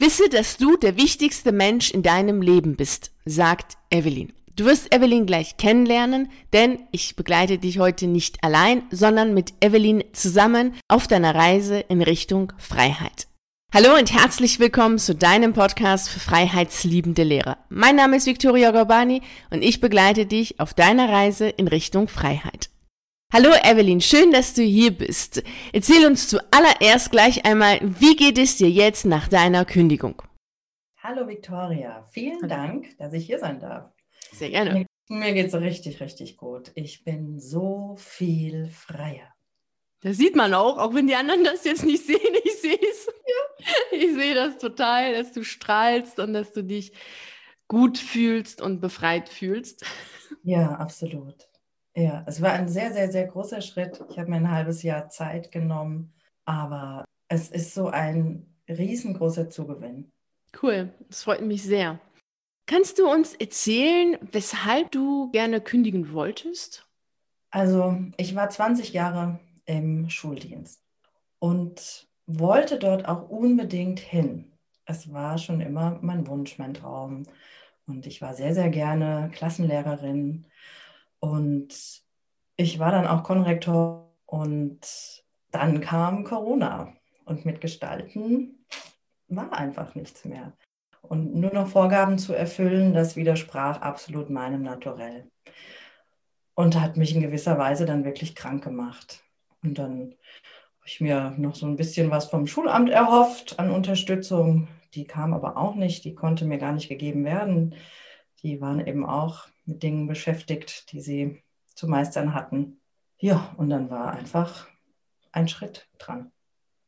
Wisse, dass du der wichtigste Mensch in deinem Leben bist, sagt Evelyn. Du wirst Evelyn gleich kennenlernen, denn ich begleite dich heute nicht allein, sondern mit Evelyn zusammen auf deiner Reise in Richtung Freiheit. Hallo und herzlich willkommen zu deinem Podcast für freiheitsliebende Lehrer. Mein Name ist Victoria Gorbani und ich begleite dich auf deiner Reise in Richtung Freiheit. Hallo Evelyn, schön, dass du hier bist. Erzähl uns zuallererst gleich einmal, wie geht es dir jetzt nach deiner Kündigung? Hallo Victoria, vielen Hallo. Dank, dass ich hier sein darf. Sehr gerne. Mir, geht es richtig, richtig gut. Ich bin so viel freier. Das sieht man auch, auch wenn die anderen das jetzt nicht sehen. Ich sehe es. Ja. Ich sehe das total, dass du strahlst und dass du dich gut fühlst und befreit fühlst. Ja, absolut. Ja, es war ein sehr, sehr, sehr großer Schritt. Ich habe mir ein halbes Jahr Zeit genommen, aber es ist so ein riesengroßer Zugewinn. Cool, das freut mich sehr. Kannst du uns erzählen, weshalb du gerne kündigen wolltest? Also, ich war 20 Jahre im Schuldienst und wollte dort auch unbedingt hin. Es war schon immer mein Wunsch, mein Traum. Und ich war sehr, sehr gerne Klassenlehrerin und ich war dann auch Konrektor und dann kam Corona und mit Gestalten war einfach nichts mehr. Und nur noch Vorgaben zu erfüllen, das widersprach absolut meinem Naturell. Und hat mich in gewisser Weise dann wirklich krank gemacht. Und dann habe ich mir noch so ein bisschen was vom Schulamt erhofft an Unterstützung. Die kam aber auch nicht, die konnte mir gar nicht gegeben werden. Die waren eben auch mit Dingen beschäftigt, die sie zu meistern hatten. Ja, und dann war einfach ein Schritt dran.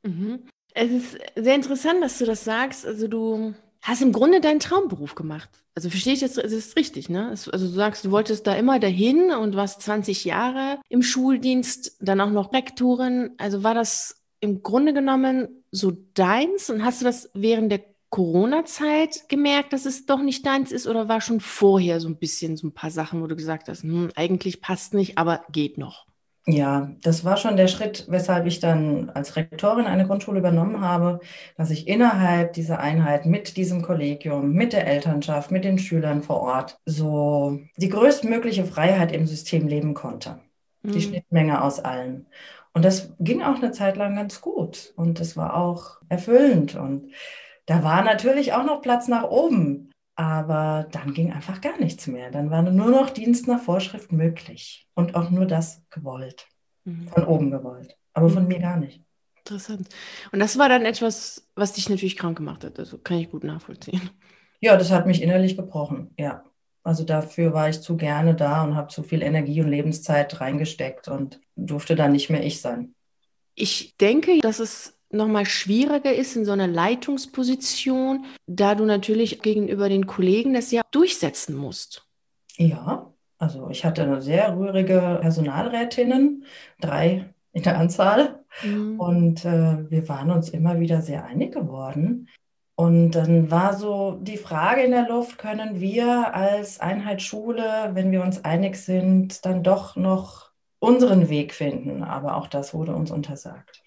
Mhm. Es ist sehr interessant, dass du das sagst. Also du hast im Grunde deinen Traumberuf gemacht. Also verstehe ich das, es ist richtig, ne? Also du sagst, du wolltest da immer dahin und warst 20 Jahre im Schuldienst, dann auch noch Rektorin. Also war das im Grunde genommen so deins und hast du das während der Corona-Zeit gemerkt, dass es doch nicht deins ist oder war schon vorher so ein bisschen so ein paar Sachen, wo du gesagt hast, hm, eigentlich passt nicht, aber geht noch? Ja, das war schon der Schritt, weshalb ich dann als Rektorin eine Grundschule übernommen habe, dass ich innerhalb dieser Einheit mit diesem Kollegium, mit der Elternschaft, mit den Schülern vor Ort so die größtmögliche Freiheit im System leben konnte. Mhm. Die Schnittmenge aus allen. Und das ging auch eine Zeit lang ganz gut und es war auch erfüllend und da war natürlich auch noch Platz nach oben, aber dann ging einfach gar nichts mehr. Dann war nur noch Dienst nach Vorschrift möglich und auch nur das gewollt, mhm. von oben gewollt, aber von mir gar nicht. Interessant. Und das war dann etwas, was dich natürlich krank gemacht hat. Also kann ich gut nachvollziehen. Ja, das hat mich innerlich gebrochen. Ja. Also dafür war ich zu gerne da und habe zu viel Energie und Lebenszeit reingesteckt und durfte dann nicht mehr ich sein. Ich denke, dass es nochmal schwieriger ist in so einer Leitungsposition, da du natürlich gegenüber den Kollegen das ja durchsetzen musst. Ja, also ich hatte eine sehr rührige Personalrätinnen, drei in der Anzahl. Mhm. Und äh, wir waren uns immer wieder sehr einig geworden. Und dann war so die Frage in der Luft, können wir als Einheitsschule, wenn wir uns einig sind, dann doch noch unseren Weg finden? Aber auch das wurde uns untersagt.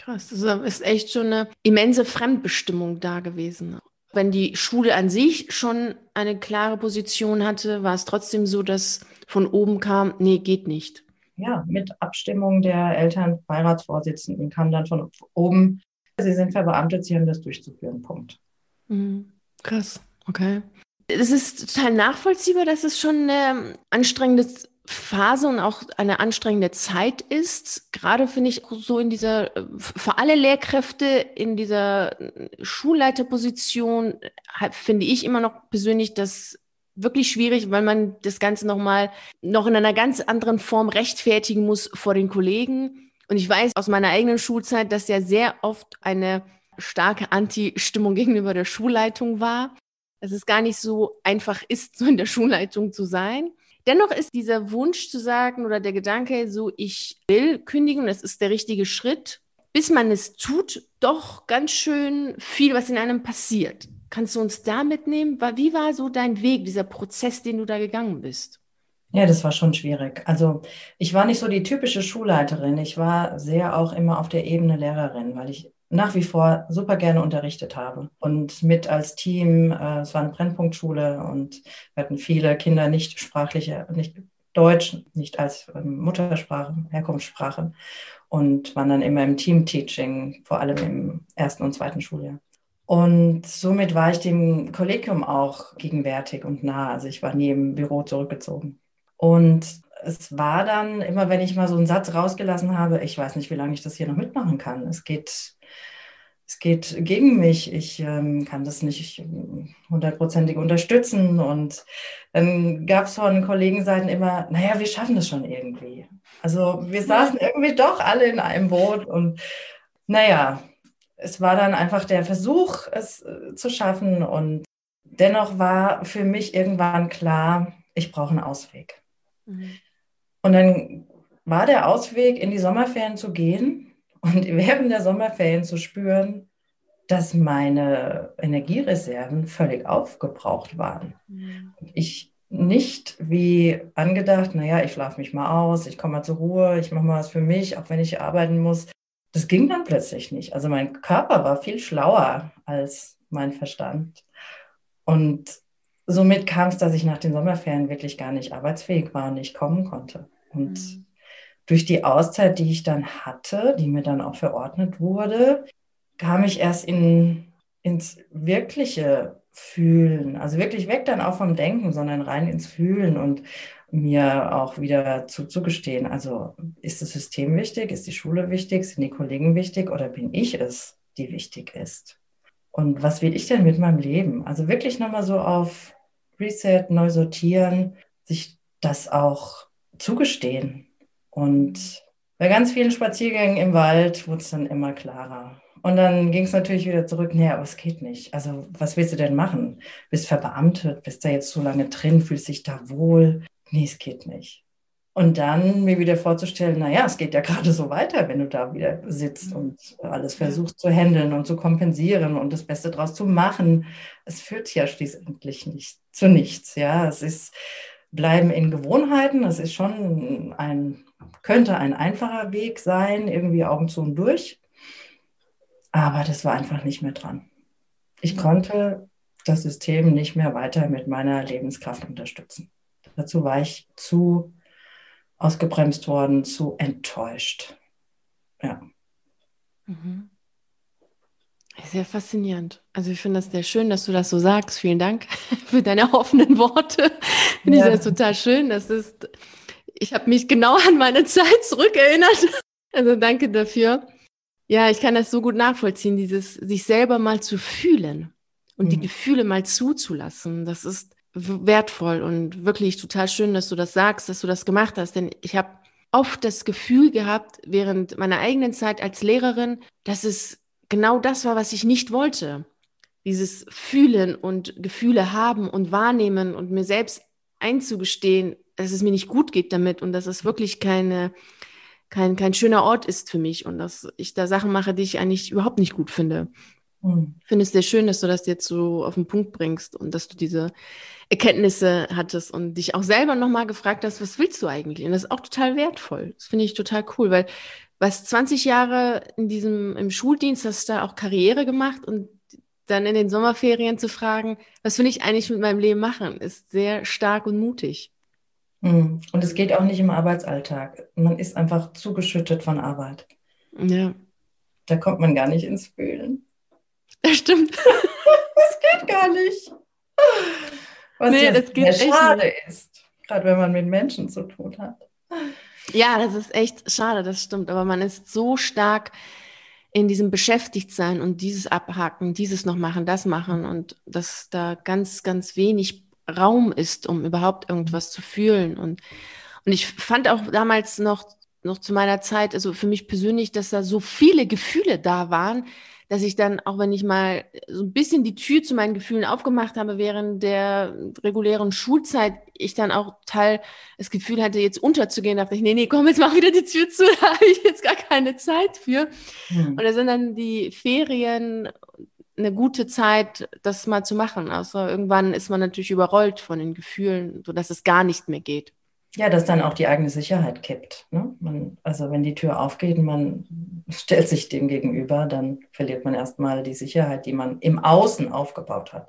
Krass, das ist echt schon eine immense Fremdbestimmung da gewesen. Wenn die Schule an sich schon eine klare Position hatte, war es trotzdem so, dass von oben kam, nee, geht nicht. Ja, mit Abstimmung der Elternbeiratsvorsitzenden kam dann von oben, Sie sind verbeamtet, Sie haben das durchzuführen, Punkt. Mhm. Krass, okay. Es ist total nachvollziehbar, dass es schon ein anstrengendes Phase und auch eine anstrengende Zeit ist. Gerade finde ich so in dieser, für alle Lehrkräfte in dieser Schulleiterposition, finde ich immer noch persönlich das wirklich schwierig, weil man das Ganze nochmal noch in einer ganz anderen Form rechtfertigen muss vor den Kollegen. Und ich weiß aus meiner eigenen Schulzeit, dass ja sehr oft eine starke Anti-Stimmung gegenüber der Schulleitung war. Dass es gar nicht so einfach ist, so in der Schulleitung zu sein. Dennoch ist dieser Wunsch zu sagen oder der Gedanke, so ich will kündigen, das ist der richtige Schritt, bis man es tut, doch ganz schön viel, was in einem passiert. Kannst du uns da mitnehmen? Wie war so dein Weg, dieser Prozess, den du da gegangen bist? Ja, das war schon schwierig. Also ich war nicht so die typische Schulleiterin. Ich war sehr auch immer auf der Ebene Lehrerin, weil ich nach wie vor super gerne unterrichtet habe und mit als Team, äh, es war eine Brennpunktschule und wir hatten viele Kinder nicht sprachliche, nicht Deutsch, nicht als ähm, Muttersprache, Herkunftssprache und waren dann immer im Team-Teaching, vor allem im ersten und zweiten Schuljahr. Und somit war ich dem Kollegium auch gegenwärtig und nah. Also ich war nie im Büro zurückgezogen. Und es war dann immer, wenn ich mal so einen Satz rausgelassen habe, ich weiß nicht, wie lange ich das hier noch mitmachen kann. Es geht, es geht gegen mich. Ich ähm, kann das nicht hundertprozentig unterstützen. Und dann gab es von Kollegenseiten immer, naja, wir schaffen das schon irgendwie. Also wir saßen irgendwie doch alle in einem Boot und naja, es war dann einfach der Versuch, es äh, zu schaffen. Und dennoch war für mich irgendwann klar, ich brauche einen Ausweg. Mhm. Und dann war der Ausweg, in die Sommerferien zu gehen und während der Sommerferien zu spüren, dass meine Energiereserven völlig aufgebraucht waren. Mhm. Ich nicht wie angedacht, naja, ich schlafe mich mal aus, ich komme mal zur Ruhe, ich mache mal was für mich, auch wenn ich arbeiten muss. Das ging dann plötzlich nicht. Also mein Körper war viel schlauer als mein Verstand. Und somit kam es, dass ich nach den Sommerferien wirklich gar nicht arbeitsfähig war und nicht kommen konnte. Und mhm. Durch die Auszeit, die ich dann hatte, die mir dann auch verordnet wurde, kam ich erst in, ins wirkliche Fühlen. Also wirklich weg dann auch vom Denken, sondern rein ins Fühlen und mir auch wieder zuzugestehen. Also ist das System wichtig? Ist die Schule wichtig? Sind die Kollegen wichtig? Oder bin ich es, die wichtig ist? Und was will ich denn mit meinem Leben? Also wirklich nochmal so auf Reset, neu sortieren, sich das auch zugestehen. Und bei ganz vielen Spaziergängen im Wald wurde es dann immer klarer. Und dann ging es natürlich wieder zurück, nee, aber es geht nicht. Also was willst du denn machen? Bist verbeamtet, bist da jetzt so lange drin, fühlst dich da wohl. Nee, es geht nicht. Und dann mir wieder vorzustellen, naja, es geht ja gerade so weiter, wenn du da wieder sitzt und alles versuchst zu handeln und zu kompensieren und das Beste draus zu machen. Es führt ja schließlich nicht zu nichts. Ja, es ist bleiben in Gewohnheiten. Das ist schon ein, könnte ein einfacher Weg sein, irgendwie Augen zu und durch. Aber das war einfach nicht mehr dran. Ich konnte das System nicht mehr weiter mit meiner Lebenskraft unterstützen. Dazu war ich zu ausgebremst worden, zu enttäuscht. Ja. Mhm. Sehr faszinierend. Also ich finde das sehr schön, dass du das so sagst. Vielen Dank für deine offenen Worte. Finde ja. ich das total schön. Das ist, ich habe mich genau an meine Zeit zurückerinnert. Also danke dafür. Ja, ich kann das so gut nachvollziehen, dieses sich selber mal zu fühlen und mhm. die Gefühle mal zuzulassen. Das ist wertvoll und wirklich total schön, dass du das sagst, dass du das gemacht hast. Denn ich habe oft das Gefühl gehabt, während meiner eigenen Zeit als Lehrerin, dass es genau das war, was ich nicht wollte. Dieses Fühlen und Gefühle haben und wahrnehmen und mir selbst einzugestehen, dass es mir nicht gut geht damit und dass es wirklich keine, kein, kein schöner Ort ist für mich und dass ich da Sachen mache, die ich eigentlich überhaupt nicht gut finde. Mhm. Ich finde es sehr schön, dass du das jetzt so auf den Punkt bringst und dass du diese Erkenntnisse hattest und dich auch selber nochmal gefragt hast, was willst du eigentlich? Und das ist auch total wertvoll. Das finde ich total cool, weil was 20 Jahre in diesem, im Schuldienst hast du da auch Karriere gemacht und dann in den Sommerferien zu fragen, was will ich eigentlich mit meinem Leben machen, ist sehr stark und mutig. Hm. Und es geht auch nicht im Arbeitsalltag. Man ist einfach zugeschüttet von Arbeit. Ja. Da kommt man gar nicht ins Fühlen. Das stimmt. das geht gar nicht. Was nee, das geht sehr schade nicht. ist, gerade wenn man mit Menschen zu tun hat. Ja, das ist echt schade, das stimmt. Aber man ist so stark in diesem Beschäftigtsein und dieses abhaken, dieses noch machen, das machen und dass da ganz, ganz wenig Raum ist, um überhaupt irgendwas zu fühlen. Und, und ich fand auch damals noch, noch zu meiner Zeit, also für mich persönlich, dass da so viele Gefühle da waren, dass ich dann, auch wenn ich mal so ein bisschen die Tür zu meinen Gefühlen aufgemacht habe während der regulären Schulzeit, ich dann auch Teil das Gefühl hatte, jetzt unterzugehen, dachte ich, nee, nee, komm, jetzt mach wieder die Tür zu, da habe ich jetzt gar keine Zeit für. Mhm. Und da sind dann die Ferien eine gute Zeit, das mal zu machen. Also irgendwann ist man natürlich überrollt von den Gefühlen, sodass es gar nicht mehr geht. ja, dass dann auch die eigene Sicherheit kippt. Ne? Man, also wenn die Tür aufgeht und man stellt sich dem gegenüber, dann verliert man erstmal die Sicherheit, die man im Außen aufgebaut hat.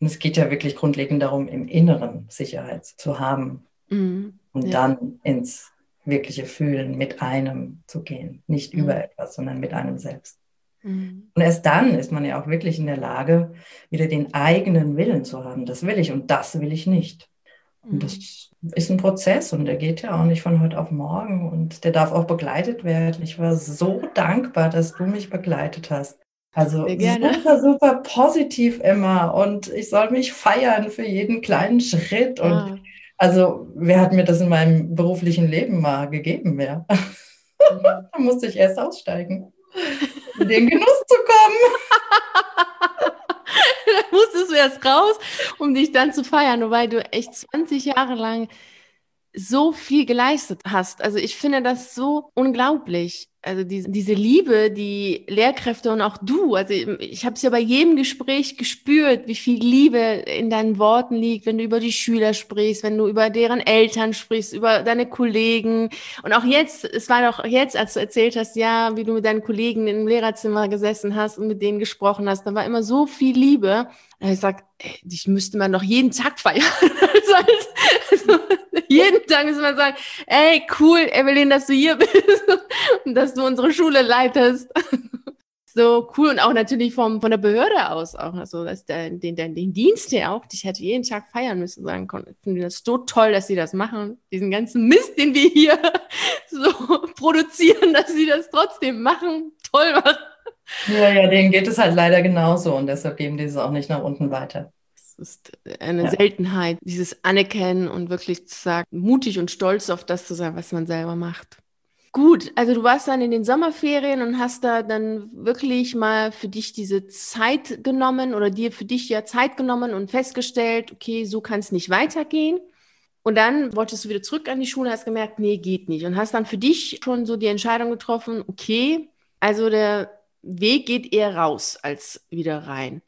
Und es geht ja wirklich grundlegend darum, im Inneren Sicherheit zu haben mhm, und ja. dann ins wirkliche Fühlen mit einem zu gehen. Nicht mhm. über etwas, sondern mit einem selbst. Mhm. Und erst dann ist man ja auch wirklich in der Lage, wieder den eigenen Willen zu haben. Das will ich und das will ich nicht. Und das mhm. ist ein Prozess und der geht ja auch nicht von heute auf morgen und der darf auch begleitet werden. Ich war so dankbar, dass du mich begleitet hast. Also super, super positiv immer und ich soll mich feiern für jeden kleinen Schritt. Und ja. also, wer hat mir das in meinem beruflichen Leben mal gegeben? Ja. da musste ich erst aussteigen, in den Genuss zu kommen. da musstest du erst raus, um dich dann zu feiern, weil du echt 20 Jahre lang so viel geleistet hast. Also ich finde das so unglaublich. Also diese, diese Liebe, die Lehrkräfte und auch du, also ich habe es ja bei jedem Gespräch gespürt, wie viel Liebe in deinen Worten liegt, wenn du über die Schüler sprichst, wenn du über deren Eltern sprichst, über deine Kollegen. Und auch jetzt, es war doch jetzt, als du erzählt hast, ja, wie du mit deinen Kollegen im Lehrerzimmer gesessen hast und mit denen gesprochen hast, da war immer so viel Liebe. Und ich sag, ey, dich müsste man doch jeden Tag feiern. also, Tag müsste man sagen, ey, cool, Evelyn, dass du hier bist und dass du unsere Schule leitest. so cool und auch natürlich vom, von der Behörde aus auch, also dass der, den, den, den Dienst der auch, dich hätte jeden Tag feiern müssen, sagen konnte. Ich finde das so toll, dass sie das machen, diesen ganzen Mist, den wir hier so produzieren, dass sie das trotzdem machen, toll machen. Ja, ja, denen geht es halt leider genauso und deshalb geben die es auch nicht nach unten weiter. Es ist eine ja. Seltenheit, dieses Anerkennen und wirklich zu sagen, mutig und stolz auf das zu sein, was man selber macht. Gut, also du warst dann in den Sommerferien und hast da dann wirklich mal für dich diese Zeit genommen oder dir für dich ja Zeit genommen und festgestellt, okay, so kann es nicht weitergehen. Und dann wolltest du wieder zurück an die Schule, hast gemerkt, nee, geht nicht. Und hast dann für dich schon so die Entscheidung getroffen, okay, also der Weg geht eher raus als wieder rein.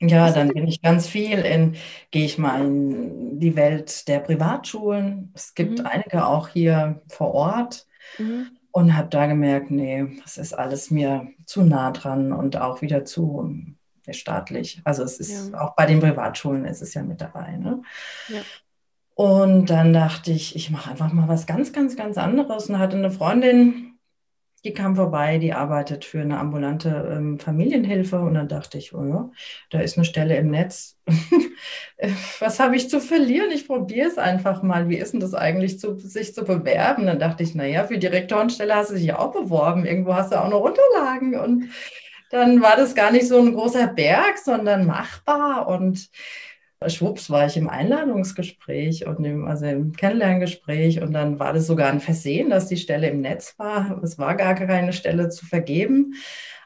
Ja, dann bin ich ganz viel in, gehe ich mal in die Welt der Privatschulen. Es gibt mhm. einige auch hier vor Ort mhm. und habe da gemerkt, nee, das ist alles mir zu nah dran und auch wieder zu staatlich. Also es ist ja. auch bei den Privatschulen ist es ja mit dabei. Ne? Ja. Und dann dachte ich, ich mache einfach mal was ganz, ganz, ganz anderes und hatte eine Freundin, die kam vorbei, die arbeitet für eine ambulante ähm, Familienhilfe und dann dachte ich, oh ja, da ist eine Stelle im Netz. Was habe ich zu verlieren? Ich probiere es einfach mal. Wie ist denn das eigentlich, zu, sich zu bewerben? Dann dachte ich, naja, für Direktorenstelle hast du dich auch beworben. Irgendwo hast du auch noch Unterlagen und dann war das gar nicht so ein großer Berg, sondern machbar und schwupps war ich im Einladungsgespräch und im, also im Kennenlerngespräch und dann war das sogar ein Versehen, dass die Stelle im Netz war. Es war gar keine Stelle zu vergeben,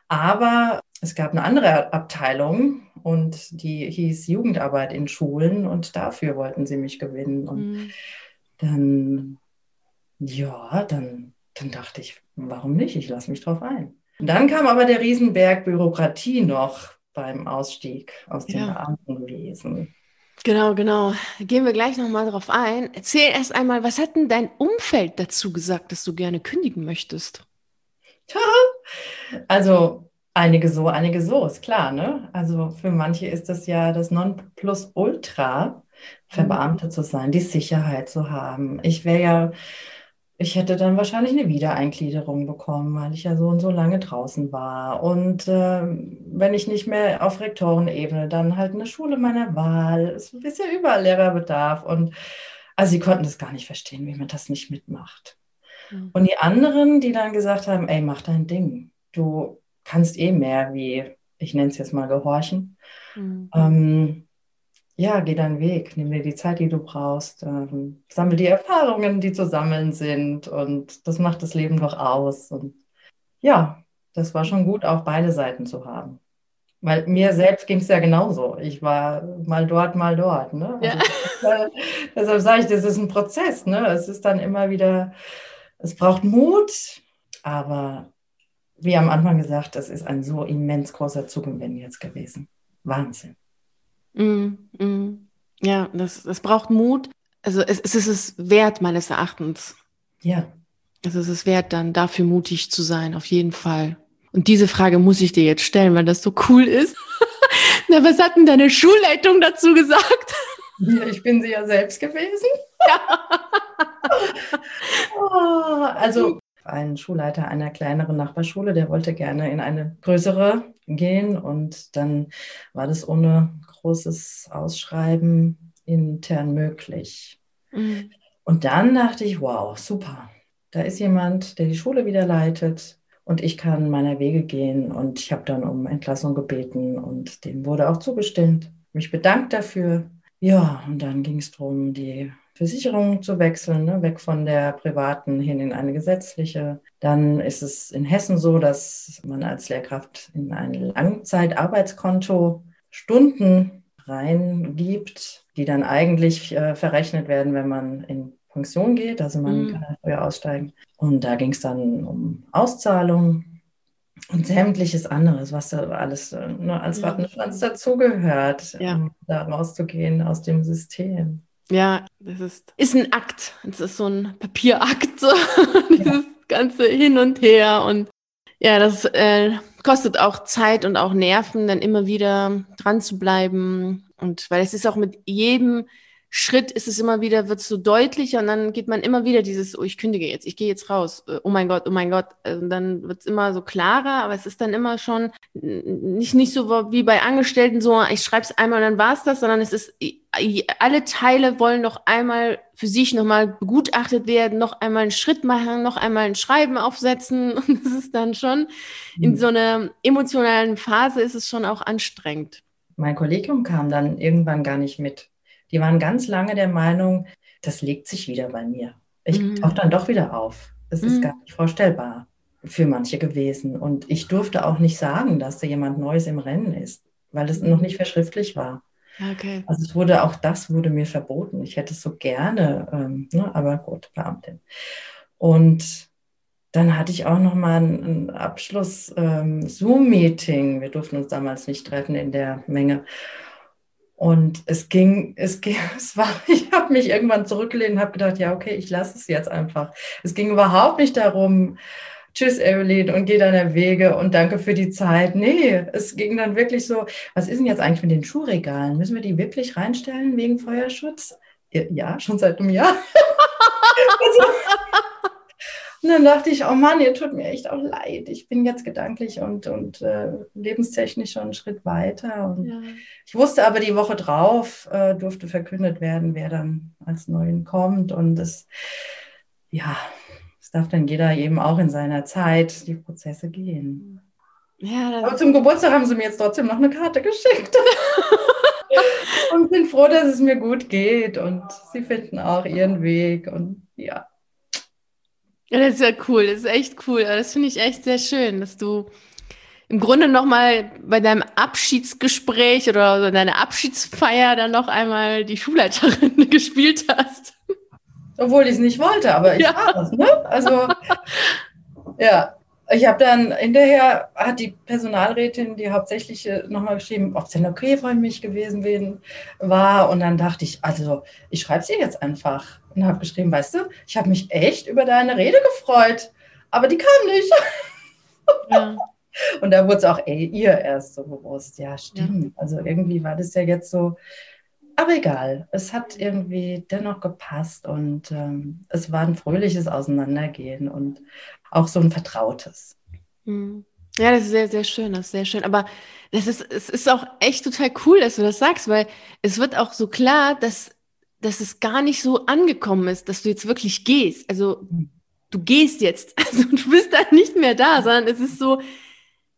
aber es gab eine andere Abteilung und die hieß Jugendarbeit in Schulen und dafür wollten sie mich gewinnen und mhm. dann, ja, dann, dann dachte ich, warum nicht? Ich lasse mich drauf ein. Und dann kam aber der Riesenberg Bürokratie noch beim Ausstieg aus dem ja. Beamtenwesen. Genau, genau. Gehen wir gleich nochmal drauf ein. Erzähl erst einmal, was hat denn dein Umfeld dazu gesagt, dass du gerne kündigen möchtest? Also einige so, einige so, ist klar, ne? Also für manche ist das ja das Nonplusultra, verbeamtet mhm. zu sein, die Sicherheit zu haben. Ich wäre ja ich hätte dann wahrscheinlich eine Wiedereingliederung bekommen, weil ich ja so und so lange draußen war. Und äh, wenn ich nicht mehr auf Rektorenebene, dann halt eine Schule meiner Wahl. Es ist ja überall Lehrerbedarf. Und also sie konnten das gar nicht verstehen, wie man das nicht mitmacht. Mhm. Und die anderen, die dann gesagt haben, ey, mach dein Ding. Du kannst eh mehr wie, ich nenne es jetzt mal gehorchen. Mhm. Ähm, ja, geh deinen Weg, nimm dir die Zeit, die du brauchst, ähm, sammel die Erfahrungen, die zu sammeln sind und das macht das Leben doch aus. Und ja, das war schon gut, auch beide Seiten zu haben. Weil mir selbst ging es ja genauso. Ich war mal dort, mal dort. Ne? Also ja. äh, deshalb sage ich, das ist ein Prozess. Ne? Es ist dann immer wieder, es braucht Mut, aber wie am Anfang gesagt, das ist ein so immens großer Zugewinn jetzt gewesen. Wahnsinn. Mm, mm. Ja, das, das braucht Mut. also es, es ist es wert, meines Erachtens. Ja. Also es ist wert, dann dafür mutig zu sein, auf jeden Fall. Und diese Frage muss ich dir jetzt stellen, weil das so cool ist. Na, was hat denn deine Schulleitung dazu gesagt? Ja, ich bin sie ja selbst gewesen. Ja. oh, also ein Schulleiter einer kleineren Nachbarschule, der wollte gerne in eine größere gehen und dann war das ohne großes Ausschreiben intern möglich. Mhm. Und dann dachte ich, wow, super. Da ist jemand, der die Schule wieder leitet und ich kann meiner Wege gehen. Und ich habe dann um Entlassung gebeten und dem wurde auch zugestimmt. Mich bedankt dafür. Ja, und dann ging es darum, die Versicherung zu wechseln, ne, weg von der privaten hin in eine gesetzliche. Dann ist es in Hessen so, dass man als Lehrkraft in ein Langzeitarbeitskonto Stunden reingibt, die dann eigentlich äh, verrechnet werden, wenn man in Pension geht. Also man mhm. kann früher aussteigen. Und da ging es dann um Auszahlung und sämtliches anderes, was da alles äh, nur als Rattenschwanz dazugehört, ja. um da rauszugehen aus dem System. Ja, das ist, ist ein Akt. Es ist so ein Papierakt, so dieses ja. ganze Hin und Her. Und ja, das äh, kostet auch Zeit und auch Nerven, dann immer wieder dran zu bleiben. Und weil es ist auch mit jedem Schritt ist es immer wieder, wird es so deutlicher und dann geht man immer wieder dieses, oh, ich kündige jetzt, ich gehe jetzt raus, äh, oh mein Gott, oh mein Gott. Und dann wird es immer so klarer, aber es ist dann immer schon nicht, nicht so wie bei Angestellten so, ich schreibe es einmal und dann war es das, sondern es ist, alle Teile wollen noch einmal für sich nochmal begutachtet werden, noch einmal einen Schritt machen, noch einmal ein Schreiben aufsetzen. Und es ist dann schon, in mhm. so einer emotionalen Phase ist es schon auch anstrengend. Mein Kollegium kam dann irgendwann gar nicht mit die waren ganz lange der Meinung, das legt sich wieder bei mir. Ich mhm. tauche dann doch wieder auf. Es mhm. ist gar nicht vorstellbar für manche gewesen. Und ich durfte auch nicht sagen, dass da jemand Neues im Rennen ist, weil es noch nicht verschriftlich war. Okay. Also es wurde auch das wurde mir verboten. Ich hätte es so gerne, ähm, ne, aber gut, Beamtin. Und dann hatte ich auch noch mal ein, ein Abschluss ähm, Zoom-Meeting. Wir durften uns damals nicht treffen in der Menge. Und es ging, es ging, es war, ich habe mich irgendwann zurückgelehnt und habe gedacht, ja, okay, ich lasse es jetzt einfach. Es ging überhaupt nicht darum, tschüss, Evelyn, und geh deiner Wege und danke für die Zeit. Nee, es ging dann wirklich so, was ist denn jetzt eigentlich mit den Schuhregalen? Müssen wir die wirklich reinstellen wegen Feuerschutz? Ja, schon seit einem Jahr. also, und dann dachte ich, oh Mann, ihr tut mir echt auch leid. Ich bin jetzt gedanklich und, und äh, lebenstechnisch schon einen Schritt weiter. Und ja. Ich wusste aber, die Woche drauf äh, durfte verkündet werden, wer dann als Neuen kommt. Und es, ja, es darf dann jeder eben auch in seiner Zeit die Prozesse gehen. Ja, aber zum Geburtstag haben sie mir jetzt trotzdem noch eine Karte geschickt. und bin froh, dass es mir gut geht. Und sie finden auch ihren Weg. Und ja. Ja, das ist ja cool, das ist echt cool. Das finde ich echt sehr schön, dass du im Grunde nochmal bei deinem Abschiedsgespräch oder deiner Abschiedsfeier dann noch einmal die Schulleiterin gespielt hast. Obwohl ich es nicht wollte, aber ich ja. war es, ne? Also, ja. Ich habe dann hinterher, hat die Personalrätin die hauptsächliche nochmal geschrieben, ob es denn okay von mich gewesen war. Und dann dachte ich, also ich schreibe sie jetzt einfach und habe geschrieben, weißt du, ich habe mich echt über deine Rede gefreut, aber die kam nicht. Ja. Und da wurde es auch ey, ihr erst so bewusst, ja, stimmt. Ja. Also irgendwie war das ja jetzt so, aber egal, es hat irgendwie dennoch gepasst und ähm, es war ein fröhliches Auseinandergehen und auch so ein vertrautes. Hm. Ja, das ist sehr, sehr schön, das ist sehr schön. Aber das ist, es ist auch echt total cool, dass du das sagst, weil es wird auch so klar, dass dass es gar nicht so angekommen ist, dass du jetzt wirklich gehst. Also du gehst jetzt, also du bist dann nicht mehr da, sondern es ist so,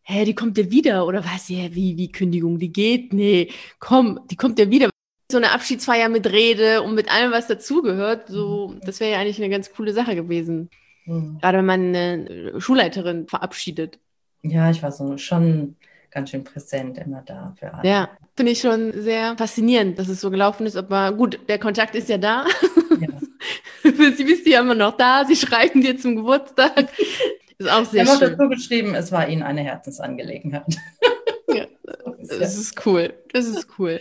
hä, die kommt ja wieder oder was, ja, wie, wie Kündigung, die geht, nee, komm, die kommt ja wieder. So eine Abschiedsfeier mit Rede und mit allem, was dazugehört, so, das wäre ja eigentlich eine ganz coole Sache gewesen. Mhm. Gerade wenn man eine Schulleiterin verabschiedet. Ja, ich war so schon ganz schön präsent immer da für alle. Ja, finde ich schon sehr faszinierend, dass es so gelaufen ist. Aber gut, der Kontakt ist ja da. Ja. Sie bist ja immer noch da. Sie schreiben dir zum Geburtstag. Ist auch sehr schön. Ich habe dazu geschrieben, es war Ihnen eine Herzensangelegenheit. Ja, das ist cool. Das ist cool.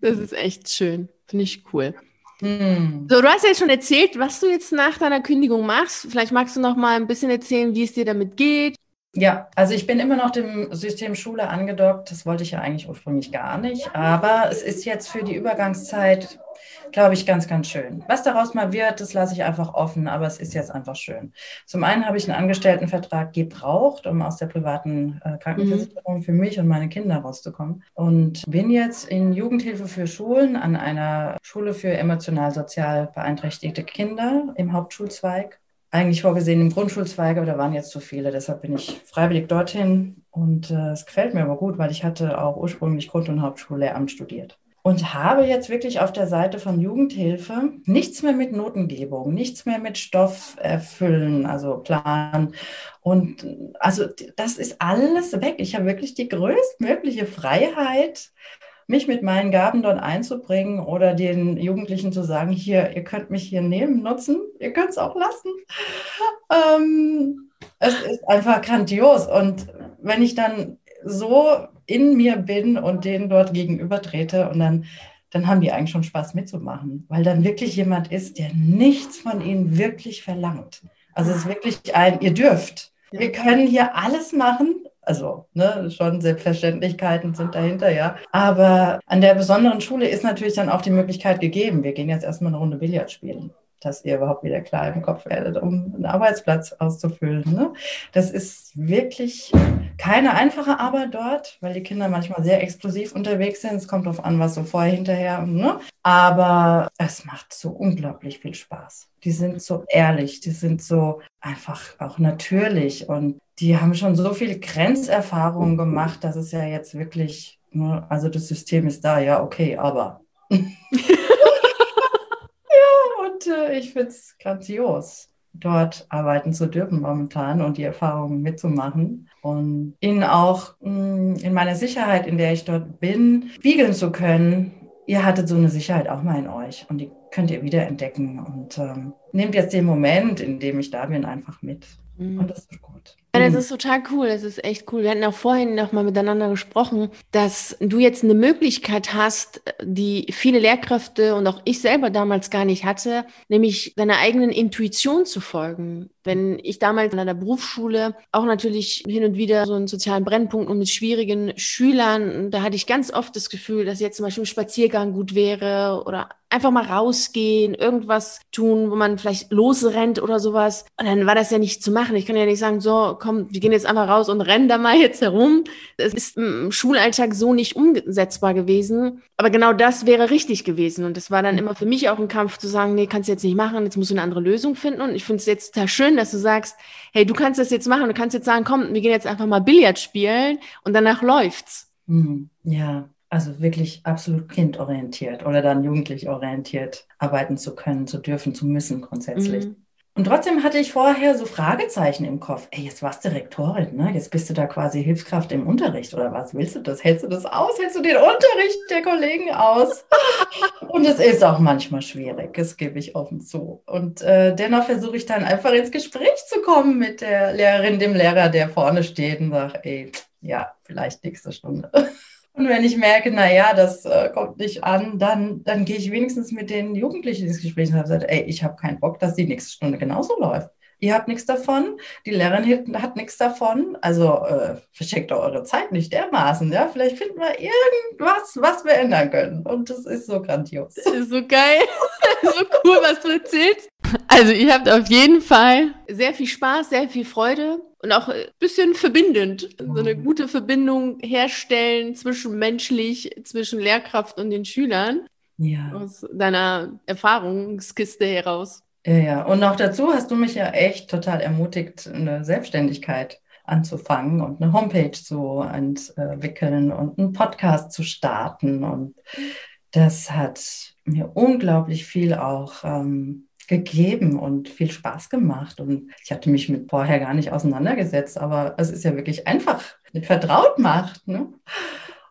Das ist echt schön. Finde ich cool. Hm. So, du hast ja jetzt schon erzählt, was du jetzt nach deiner Kündigung machst. Vielleicht magst du noch mal ein bisschen erzählen, wie es dir damit geht. Ja, also ich bin immer noch dem System Schule angedockt. Das wollte ich ja eigentlich ursprünglich gar nicht. Aber es ist jetzt für die Übergangszeit glaube ich, ganz, ganz schön. Was daraus mal wird, das lasse ich einfach offen, aber es ist jetzt einfach schön. Zum einen habe ich einen Angestelltenvertrag gebraucht, um aus der privaten äh, Krankenversicherung mhm. für mich und meine Kinder rauszukommen. Und bin jetzt in Jugendhilfe für Schulen an einer Schule für emotional-sozial beeinträchtigte Kinder im Hauptschulzweig eigentlich vorgesehen im Grundschulzweig, aber da waren jetzt zu viele. Deshalb bin ich freiwillig dorthin und äh, es gefällt mir aber gut, weil ich hatte auch ursprünglich Grund- und Hauptschullehramt studiert und habe jetzt wirklich auf der Seite von Jugendhilfe nichts mehr mit Notengebung, nichts mehr mit Stoff erfüllen, also Plan. Und also das ist alles weg. Ich habe wirklich die größtmögliche Freiheit, mich mit meinen Gaben dort einzubringen oder den Jugendlichen zu sagen, hier, ihr könnt mich hier nehmen, nutzen, ihr könnt es auch lassen. Ähm, es ist einfach grandios. Und wenn ich dann so in mir bin und denen dort gegenüber trete und dann, dann haben die eigentlich schon Spaß mitzumachen, weil dann wirklich jemand ist, der nichts von ihnen wirklich verlangt. Also es ist wirklich ein, ihr dürft. Wir können hier alles machen, also ne, schon Selbstverständlichkeiten sind dahinter, ja. Aber an der besonderen Schule ist natürlich dann auch die Möglichkeit gegeben. Wir gehen jetzt erstmal eine Runde Billard spielen dass ihr überhaupt wieder klar im Kopf werdet, um einen Arbeitsplatz auszufüllen. Ne? Das ist wirklich keine einfache Arbeit dort, weil die Kinder manchmal sehr explosiv unterwegs sind. Es kommt darauf an, was so vorher, hinterher. Ne? Aber es macht so unglaublich viel Spaß. Die sind so ehrlich, die sind so einfach auch natürlich und die haben schon so viele Grenzerfahrungen gemacht, dass es ja jetzt wirklich, ne, also das System ist da, ja, okay, aber. und äh, ich finde es grandios, dort arbeiten zu dürfen momentan und die Erfahrungen mitzumachen und ihnen auch mh, mm, in meiner Sicherheit, in der ich dort bin, spiegeln zu können. Ihr hattet so eine Sicherheit auch mal in euch und die könnt ihr wieder entdecken und ähm, nehmt jetzt den Moment, in dem ich da bin, einfach mit. Mhm. Und das ist gut. Ja, das ist total cool. Das ist echt cool. Wir hatten auch vorhin noch mal miteinander gesprochen, dass du jetzt eine Möglichkeit hast, die viele Lehrkräfte und auch ich selber damals gar nicht hatte, nämlich deiner eigenen Intuition zu folgen. Wenn ich damals an der Berufsschule auch natürlich hin und wieder so einen sozialen Brennpunkt und mit schwierigen Schülern, da hatte ich ganz oft das Gefühl, dass jetzt zum Beispiel ein Spaziergang gut wäre oder einfach mal rausgehen, irgendwas tun, wo man vielleicht losrennt oder sowas. Und dann war das ja nicht zu machen. Ich kann ja nicht sagen, so, komm, wir gehen jetzt einfach raus und rennen da mal jetzt herum. Es ist im Schulalltag so nicht umsetzbar gewesen. Aber genau das wäre richtig gewesen. Und das war dann immer für mich auch ein Kampf zu sagen, nee, kannst du jetzt nicht machen, jetzt musst du eine andere Lösung finden. Und ich finde es jetzt total schön, dass du sagst, hey, du kannst das jetzt machen. Du kannst jetzt sagen, komm, wir gehen jetzt einfach mal Billard spielen und danach läuft's. Mhm. Ja, also wirklich absolut kindorientiert oder dann jugendlich orientiert arbeiten zu können, zu dürfen, zu müssen grundsätzlich. Mhm. Und trotzdem hatte ich vorher so Fragezeichen im Kopf. Ey, jetzt warst du Rektorin, ne? Jetzt bist du da quasi Hilfskraft im Unterricht oder was? Willst du das? Hältst du das aus? Hältst du den Unterricht der Kollegen aus? Und es ist auch manchmal schwierig, das gebe ich offen zu. Und äh, dennoch versuche ich dann einfach ins Gespräch zu kommen mit der Lehrerin, dem Lehrer, der vorne steht und sagt, ey, ja, vielleicht nächste Stunde. Und wenn ich merke, naja, das äh, kommt nicht an, dann, dann gehe ich wenigstens mit den Jugendlichen ins Gespräch und habe gesagt, ey, ich habe keinen Bock, dass die nächste Stunde genauso läuft. Ihr habt nichts davon, die Lehrerin hat nichts davon. Also äh, verschenkt doch eure Zeit nicht dermaßen. Ja? Vielleicht finden wir irgendwas, was wir ändern können. Und das ist so grandios. Das ist so geil. so cool, was du erzählst. Also ihr habt auf jeden Fall sehr viel Spaß, sehr viel Freude und auch ein bisschen verbindend. So eine gute Verbindung herstellen zwischenmenschlich, zwischen Lehrkraft und den Schülern. Ja. Aus deiner Erfahrungskiste heraus. Ja, ja. Und noch dazu hast du mich ja echt total ermutigt, eine Selbstständigkeit anzufangen und eine Homepage zu entwickeln und einen Podcast zu starten. Und das hat mir unglaublich viel auch ähm, gegeben und viel Spaß gemacht. Und ich hatte mich mit vorher gar nicht auseinandergesetzt, aber es ist ja wirklich einfach mit vertraut macht. Ne?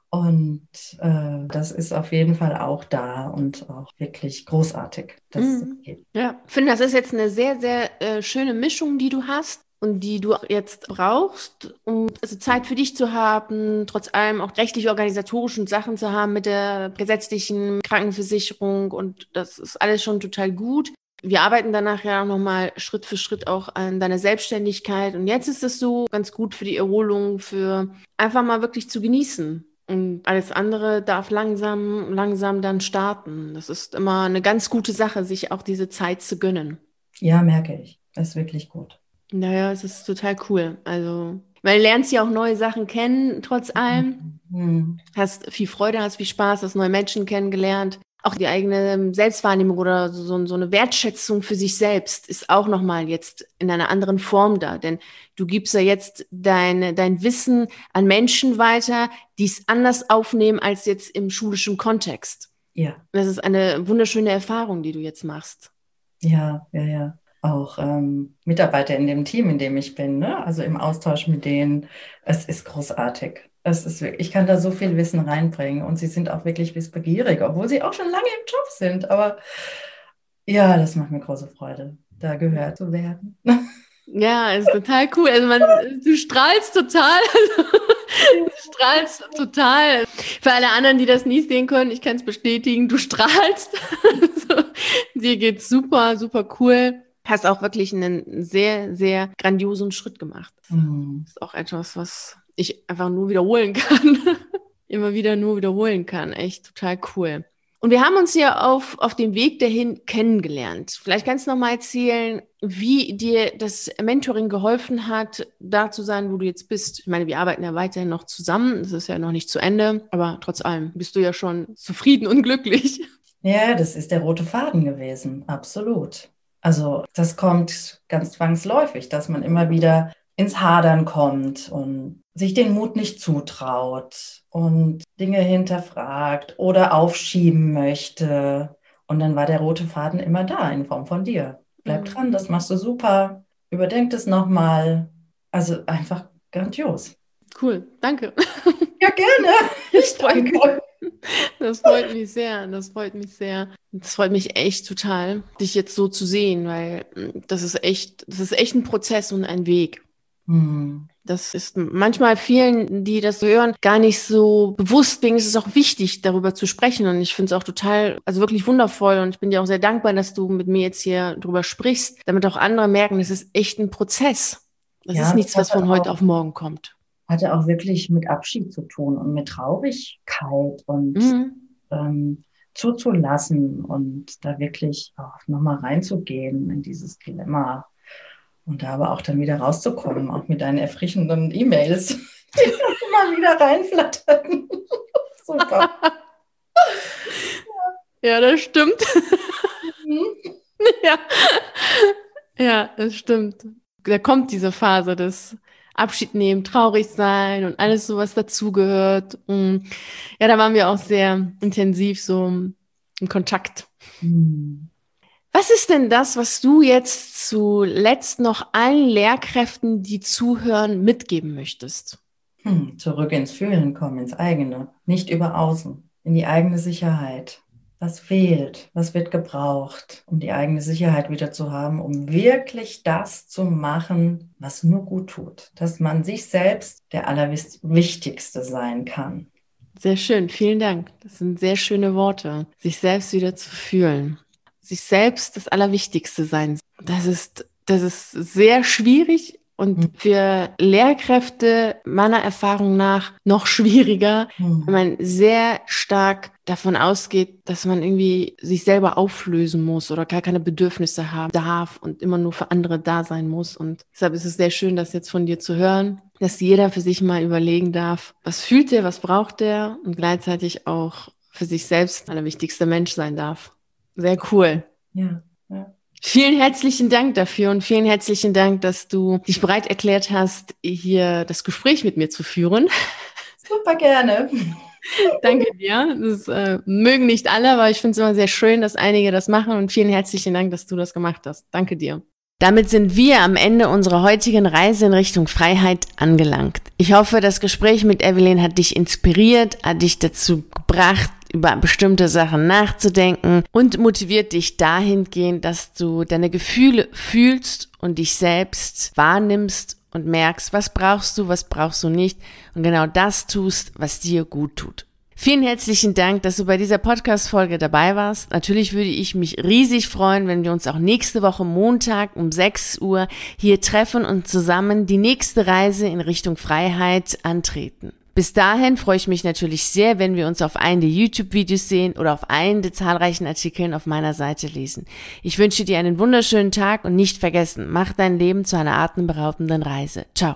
Und äh, das ist auf jeden Fall auch da und auch wirklich großartig. Mm. Ja, ich finde, das ist jetzt eine sehr, sehr äh, schöne Mischung, die du hast. und die du jetzt brauchst, um also Zeit für dich zu haben, trotz allem auch rechtliche organisatorischen Sachen zu haben mit der gesetzlichen Krankenversicherung und das ist alles schon total gut. Wir arbeiten danach ja auch nochmal Schritt für Schritt auch an deiner Selbstständigkeit und jetzt ist es so ganz gut für die Erholung, für einfach mal wirklich zu genießen. Und alles andere darf langsam, langsam dann starten. Das ist immer eine ganz gute Sache, sich auch diese Zeit zu gönnen. Ja, merke ich. Das ist wirklich gut. Naja, es ist total cool. Also, weil du lernst ja auch neue Sachen kennen, trotz allem. Mhm. Hast viel Freude, hast viel Spaß, hast neue Menschen kennengelernt. Auch die eigene Selbstwahrnehmung oder so, so eine Wertschätzung für sich selbst ist auch nochmal jetzt in einer anderen Form da. Denn du gibst ja jetzt dein, dein Wissen an Menschen weiter, die es anders aufnehmen als jetzt im schulischen Kontext. Ja. Das ist eine wunderschöne Erfahrung, die du jetzt machst. Ja, ja, ja auch ähm, Mitarbeiter in dem Team, in dem ich bin, ne? also im Austausch mit denen. Es ist großartig. Es ist, ich kann da so viel Wissen reinbringen und sie sind auch wirklich wissbegierig, obwohl sie auch schon lange im Job sind. Aber ja, das macht mir große Freude, da gehört zu werden. Ja, ist total cool. Also man, du strahlst total. du strahlst total. Für alle anderen, die das nie sehen können, ich kann es bestätigen, du strahlst. Also, dir geht's super, super cool hast auch wirklich einen sehr, sehr grandiosen Schritt gemacht. Mhm. Das ist auch etwas, was ich einfach nur wiederholen kann. Immer wieder nur wiederholen kann. Echt total cool. Und wir haben uns hier auf, auf dem Weg dahin kennengelernt. Vielleicht kannst du noch mal erzählen, wie dir das Mentoring geholfen hat, da zu sein, wo du jetzt bist. Ich meine, wir arbeiten ja weiterhin noch zusammen. Das ist ja noch nicht zu Ende. Aber trotz allem bist du ja schon zufrieden und glücklich. Ja, das ist der rote Faden gewesen. Absolut. Also das kommt ganz zwangsläufig, dass man immer wieder ins Hadern kommt und sich den Mut nicht zutraut und Dinge hinterfragt oder aufschieben möchte. Und dann war der rote Faden immer da in Form von dir. Bleib mhm. dran, das machst du super. Überdenk es nochmal. Also einfach grandios. Cool, danke. Ja, gerne. Ich danke. Das freut mich sehr. Das freut mich sehr. Das freut mich echt total, dich jetzt so zu sehen, weil hm, das ist echt, das ist echt ein Prozess und ein Weg. Mhm. Das ist manchmal vielen, die das hören, gar nicht so bewusst. Deswegen ist es auch wichtig, darüber zu sprechen. Und ich finde es auch total, also wirklich wundervoll. Und ich bin dir auch sehr dankbar, dass du mit mir jetzt hier drüber sprichst, damit auch andere merken, es ist echt ein Prozess. Das ja, ist nichts, was von heute auf morgen kommt hatte auch wirklich mit Abschied zu tun und mit Traurigkeit und mhm. ähm, zuzulassen und da wirklich auch nochmal reinzugehen in dieses Dilemma und da aber auch dann wieder rauszukommen, auch mit deinen erfrischenden E-Mails, die immer wieder reinflattern. Super. ja, das stimmt. Mhm. ja. ja, das stimmt. Da kommt diese Phase des Abschied nehmen, traurig sein und alles so, was dazugehört. Ja, da waren wir auch sehr intensiv so im Kontakt. Mhm. Was ist denn das, was du jetzt zuletzt noch allen Lehrkräften, die zuhören, mitgeben möchtest? Hm, zurück ins Fühlen kommen, ins eigene, nicht über außen, in die eigene Sicherheit. Was fehlt? Was wird gebraucht, um die eigene Sicherheit wieder zu haben, um wirklich das zu machen, was nur gut tut? Dass man sich selbst der Allerwichtigste sein kann. Sehr schön, vielen Dank. Das sind sehr schöne Worte. Sich selbst wieder zu fühlen. Sich selbst das Allerwichtigste sein. Das ist, das ist sehr schwierig und hm. für Lehrkräfte meiner Erfahrung nach noch schwieriger, mhm. wenn man sehr stark davon ausgeht, dass man irgendwie sich selber auflösen muss oder gar keine Bedürfnisse haben darf und immer nur für andere da sein muss. Und deshalb ist es sehr schön, das jetzt von dir zu hören, dass jeder für sich mal überlegen darf, was fühlt er, was braucht er und gleichzeitig auch für sich selbst der wichtigste Mensch sein darf. Sehr cool. Ja, ja. Vielen herzlichen Dank dafür und vielen herzlichen Dank, dass du dich bereit erklärt hast, hier das Gespräch mit mir zu führen. Super gerne. Danke dir. Das äh, mögen nicht alle, aber ich finde es immer sehr schön, dass einige das machen und vielen herzlichen Dank, dass du das gemacht hast. Danke dir. Damit sind wir am Ende unserer heutigen Reise in Richtung Freiheit angelangt. Ich hoffe, das Gespräch mit Evelyn hat dich inspiriert, hat dich dazu gebracht, über bestimmte Sachen nachzudenken und motiviert dich dahingehend, dass du deine Gefühle fühlst und dich selbst wahrnimmst und merkst, was brauchst du, was brauchst du nicht und genau das tust, was dir gut tut. Vielen herzlichen Dank, dass du bei dieser Podcast-Folge dabei warst. Natürlich würde ich mich riesig freuen, wenn wir uns auch nächste Woche Montag um 6 Uhr hier treffen und zusammen die nächste Reise in Richtung Freiheit antreten. Bis dahin freue ich mich natürlich sehr, wenn wir uns auf einen der YouTube-Videos sehen oder auf einen der zahlreichen Artikeln auf meiner Seite lesen. Ich wünsche dir einen wunderschönen Tag und nicht vergessen, mach dein Leben zu einer atemberaubenden Reise. Ciao.